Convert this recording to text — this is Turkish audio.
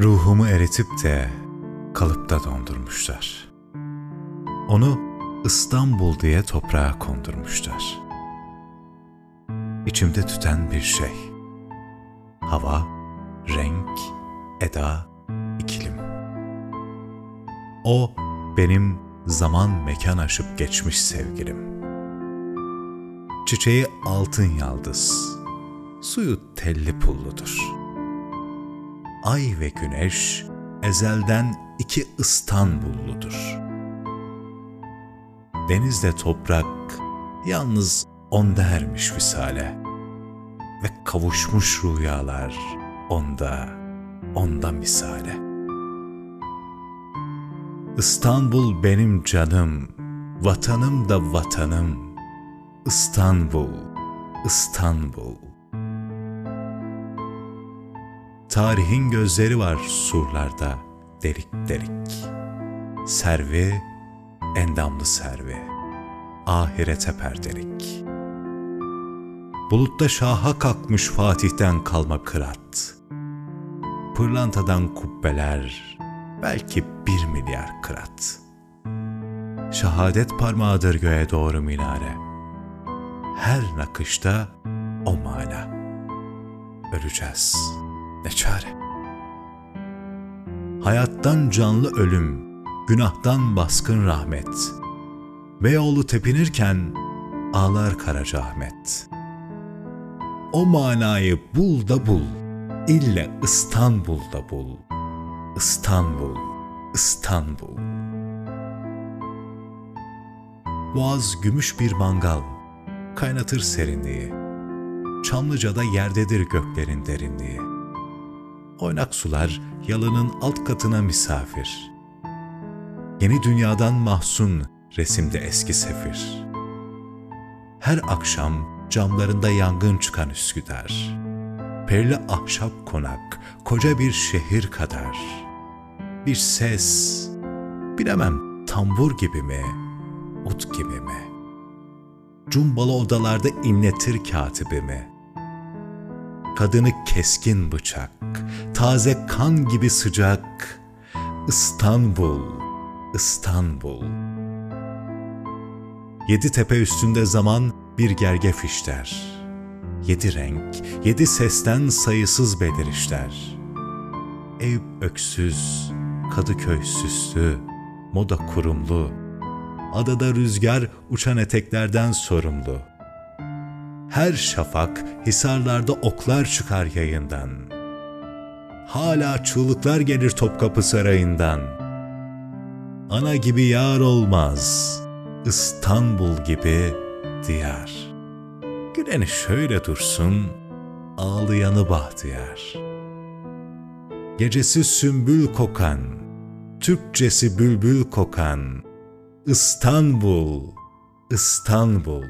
Ruhumu eritip de kalıpta dondurmuşlar. Onu İstanbul diye toprağa kondurmuşlar. İçimde tüten bir şey. Hava, renk, eda, iklim. O benim zaman mekan aşıp geçmiş sevgilim. Çiçeği altın yaldız, suyu telli pulludur. Ay ve güneş ezelden iki İstanbulludur. Denizde toprak yalnız onda ermiş visale ve kavuşmuş rüyalar onda, onda misale. İstanbul benim canım, vatanım da vatanım. İstanbul, İstanbul. Tarihin gözleri var surlarda, delik delik. Servi, endamlı servi, ahirete perdelik. Bulutta şaha kalkmış Fatih'ten kalma kırat. Pırlantadan kubbeler, belki bir milyar kırat. Şehadet parmağıdır göğe doğru minare. Her nakışta o mana. Öleceğiz, ne çare. Hayattan canlı ölüm, günahtan baskın rahmet. Beyoğlu tepinirken ağlar Karacaahmet. O manayı bul da bul, ille İstanbul'da bul. İstanbul, İstanbul. Boğaz gümüş bir mangal, kaynatır serinliği. Çamlıca'da yerdedir göklerin derinliği. Oynak sular yalının alt katına misafir. Yeni dünyadan mahzun resimde eski sefir. Her akşam camlarında yangın çıkan Üsküdar. Perli ahşap konak, koca bir şehir kadar. Bir ses, bilemem tambur gibi mi, ut gibi mi? Cumbalı odalarda inletir katibimi. Kadını keskin bıçak, taze kan gibi sıcak. İstanbul, İstanbul. Yedi tepe üstünde zaman bir gergef işler. Yedi renk, yedi sesten sayısız belirişler. Eyüp öksüz, Kadıköy süslü, moda kurumlu. Adada rüzgar uçan eteklerden sorumlu. Her şafak hisarlarda oklar çıkar yayından. Hala çığlıklar gelir Topkapı Sarayı'ndan. Ana gibi yar olmaz, İstanbul gibi diyar. Güleni şöyle dursun, ağlayanı bahtiyar. Gecesi sümbül kokan, Türkçesi bülbül kokan, İstanbul, İstanbul.